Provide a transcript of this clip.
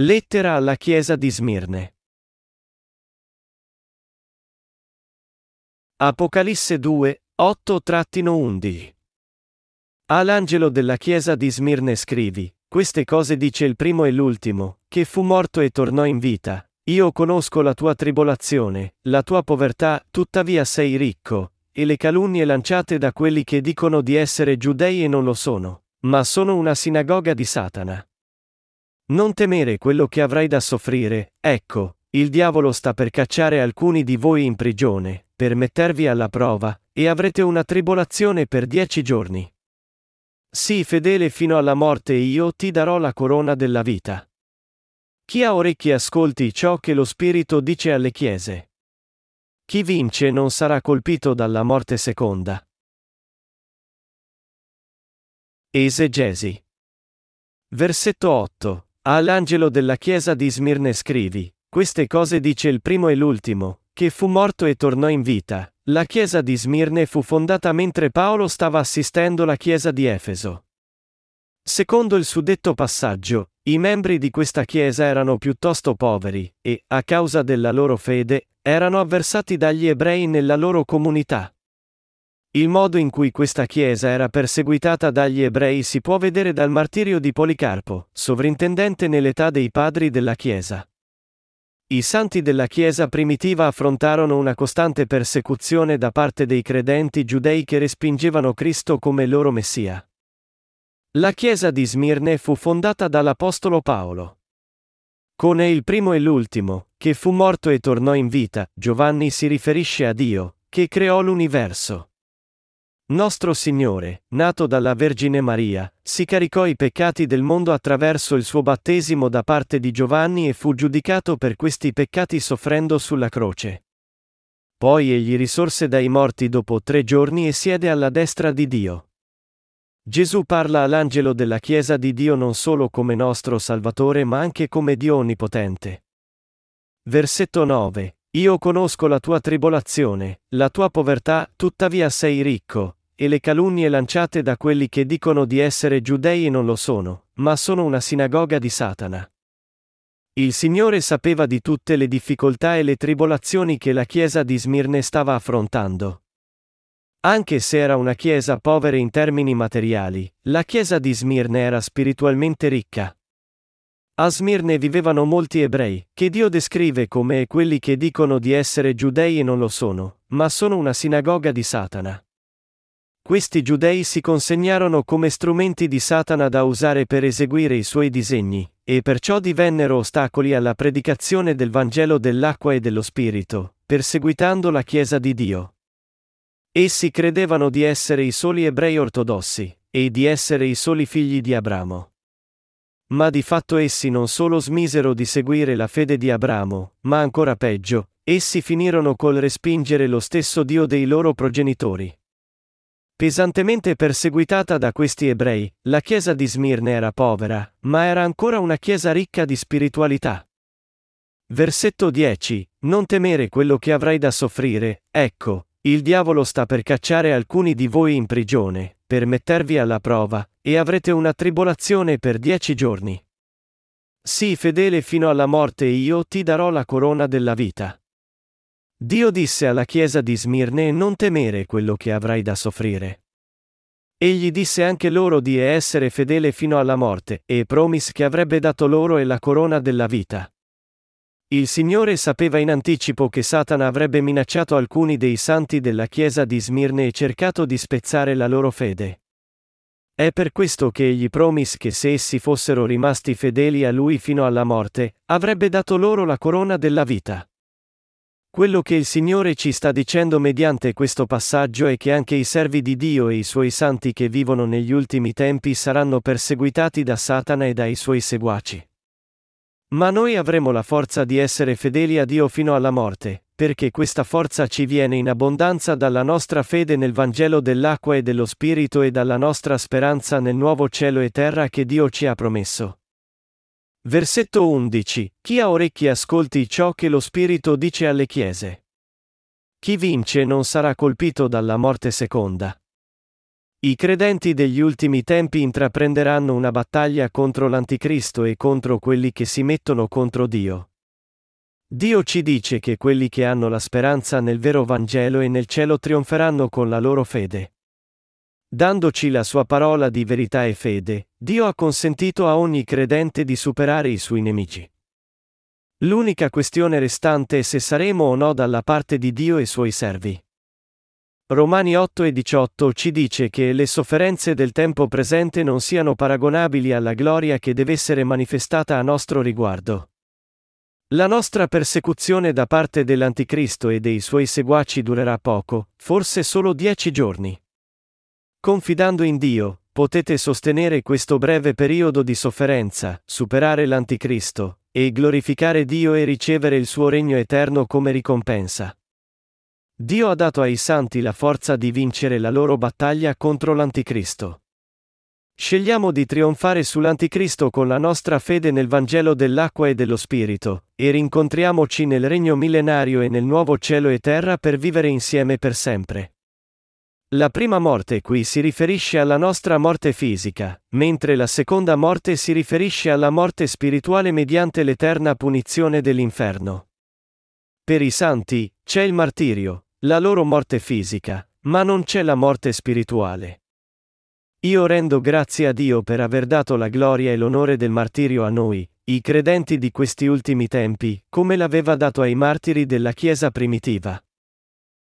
Lettera alla Chiesa di Smirne. Apocalisse 2, 8-11. All'angelo della Chiesa di Smirne scrivi, queste cose dice il primo e l'ultimo, che fu morto e tornò in vita. Io conosco la tua tribolazione, la tua povertà, tuttavia sei ricco, e le calunnie lanciate da quelli che dicono di essere giudei e non lo sono, ma sono una sinagoga di Satana. Non temere quello che avrai da soffrire, ecco, il diavolo sta per cacciare alcuni di voi in prigione, per mettervi alla prova, e avrete una tribolazione per dieci giorni. Sii fedele fino alla morte e io ti darò la corona della vita. Chi ha orecchi ascolti ciò che lo Spirito dice alle chiese. Chi vince non sarà colpito dalla morte seconda. Esegesi. Versetto 8. All'angelo della chiesa di Smirne scrivi, queste cose dice il primo e l'ultimo, che fu morto e tornò in vita. La chiesa di Smirne fu fondata mentre Paolo stava assistendo la chiesa di Efeso. Secondo il suddetto passaggio, i membri di questa chiesa erano piuttosto poveri, e, a causa della loro fede, erano avversati dagli ebrei nella loro comunità. Il modo in cui questa chiesa era perseguitata dagli ebrei si può vedere dal martirio di Policarpo, sovrintendente nell'età dei padri della chiesa. I santi della chiesa primitiva affrontarono una costante persecuzione da parte dei credenti giudei che respingevano Cristo come loro Messia. La chiesa di Smirne fu fondata dall'Apostolo Paolo. Con il primo e l'ultimo, che fu morto e tornò in vita, Giovanni si riferisce a Dio, che creò l'universo. Nostro Signore, nato dalla Vergine Maria, si caricò i peccati del mondo attraverso il suo battesimo da parte di Giovanni e fu giudicato per questi peccati soffrendo sulla croce. Poi egli risorse dai morti dopo tre giorni e siede alla destra di Dio. Gesù parla all'angelo della Chiesa di Dio non solo come nostro Salvatore ma anche come Dio Onnipotente. Versetto 9. Io conosco la tua tribolazione, la tua povertà, tuttavia sei ricco, e le calunnie lanciate da quelli che dicono di essere giudei e non lo sono, ma sono una sinagoga di Satana. Il Signore sapeva di tutte le difficoltà e le tribolazioni che la Chiesa di Smirne stava affrontando. Anche se era una Chiesa povera in termini materiali, la Chiesa di Smirne era spiritualmente ricca. A Smirne vivevano molti ebrei, che Dio descrive come quelli che dicono di essere giudei e non lo sono, ma sono una sinagoga di Satana. Questi giudei si consegnarono come strumenti di Satana da usare per eseguire i suoi disegni, e perciò divennero ostacoli alla predicazione del Vangelo dell'acqua e dello Spirito, perseguitando la Chiesa di Dio. Essi credevano di essere i soli ebrei ortodossi, e di essere i soli figli di Abramo. Ma di fatto essi non solo smisero di seguire la fede di Abramo, ma ancora peggio, essi finirono col respingere lo stesso Dio dei loro progenitori. Pesantemente perseguitata da questi ebrei, la chiesa di Smirne era povera, ma era ancora una chiesa ricca di spiritualità. Versetto 10. Non temere quello che avrai da soffrire, ecco, il diavolo sta per cacciare alcuni di voi in prigione, per mettervi alla prova, e avrete una tribolazione per dieci giorni. Sii fedele fino alla morte e io ti darò la corona della vita. Dio disse alla chiesa di Smirne non temere quello che avrai da soffrire. Egli disse anche loro di essere fedele fino alla morte, e promise che avrebbe dato loro la corona della vita. Il Signore sapeva in anticipo che Satana avrebbe minacciato alcuni dei santi della chiesa di Smirne e cercato di spezzare la loro fede. È per questo che egli promise che se essi fossero rimasti fedeli a lui fino alla morte, avrebbe dato loro la corona della vita. Quello che il Signore ci sta dicendo mediante questo passaggio è che anche i servi di Dio e i suoi santi che vivono negli ultimi tempi saranno perseguitati da Satana e dai suoi seguaci. Ma noi avremo la forza di essere fedeli a Dio fino alla morte, perché questa forza ci viene in abbondanza dalla nostra fede nel Vangelo dell'acqua e dello Spirito e dalla nostra speranza nel nuovo cielo e terra che Dio ci ha promesso. Versetto 11. Chi ha orecchi ascolti ciò che lo Spirito dice alle chiese. Chi vince non sarà colpito dalla morte seconda. I credenti degli ultimi tempi intraprenderanno una battaglia contro l'Anticristo e contro quelli che si mettono contro Dio. Dio ci dice che quelli che hanno la speranza nel vero Vangelo e nel cielo trionferanno con la loro fede. Dandoci la sua parola di verità e fede, Dio ha consentito a ogni credente di superare i suoi nemici. L'unica questione restante è se saremo o no dalla parte di Dio e suoi servi. Romani 8 e 18 ci dice che le sofferenze del tempo presente non siano paragonabili alla gloria che deve essere manifestata a nostro riguardo. La nostra persecuzione da parte dell'Anticristo e dei suoi seguaci durerà poco, forse solo dieci giorni. Confidando in Dio, potete sostenere questo breve periodo di sofferenza, superare l'Anticristo, e glorificare Dio e ricevere il suo regno eterno come ricompensa. Dio ha dato ai santi la forza di vincere la loro battaglia contro l'Anticristo. Scegliamo di trionfare sull'Anticristo con la nostra fede nel Vangelo dell'acqua e dello Spirito, e rincontriamoci nel regno millenario e nel nuovo cielo e terra per vivere insieme per sempre. La prima morte qui si riferisce alla nostra morte fisica, mentre la seconda morte si riferisce alla morte spirituale mediante l'eterna punizione dell'inferno. Per i santi, c'è il martirio, la loro morte fisica, ma non c'è la morte spirituale. Io rendo grazie a Dio per aver dato la gloria e l'onore del martirio a noi, i credenti di questi ultimi tempi, come l'aveva dato ai martiri della Chiesa primitiva.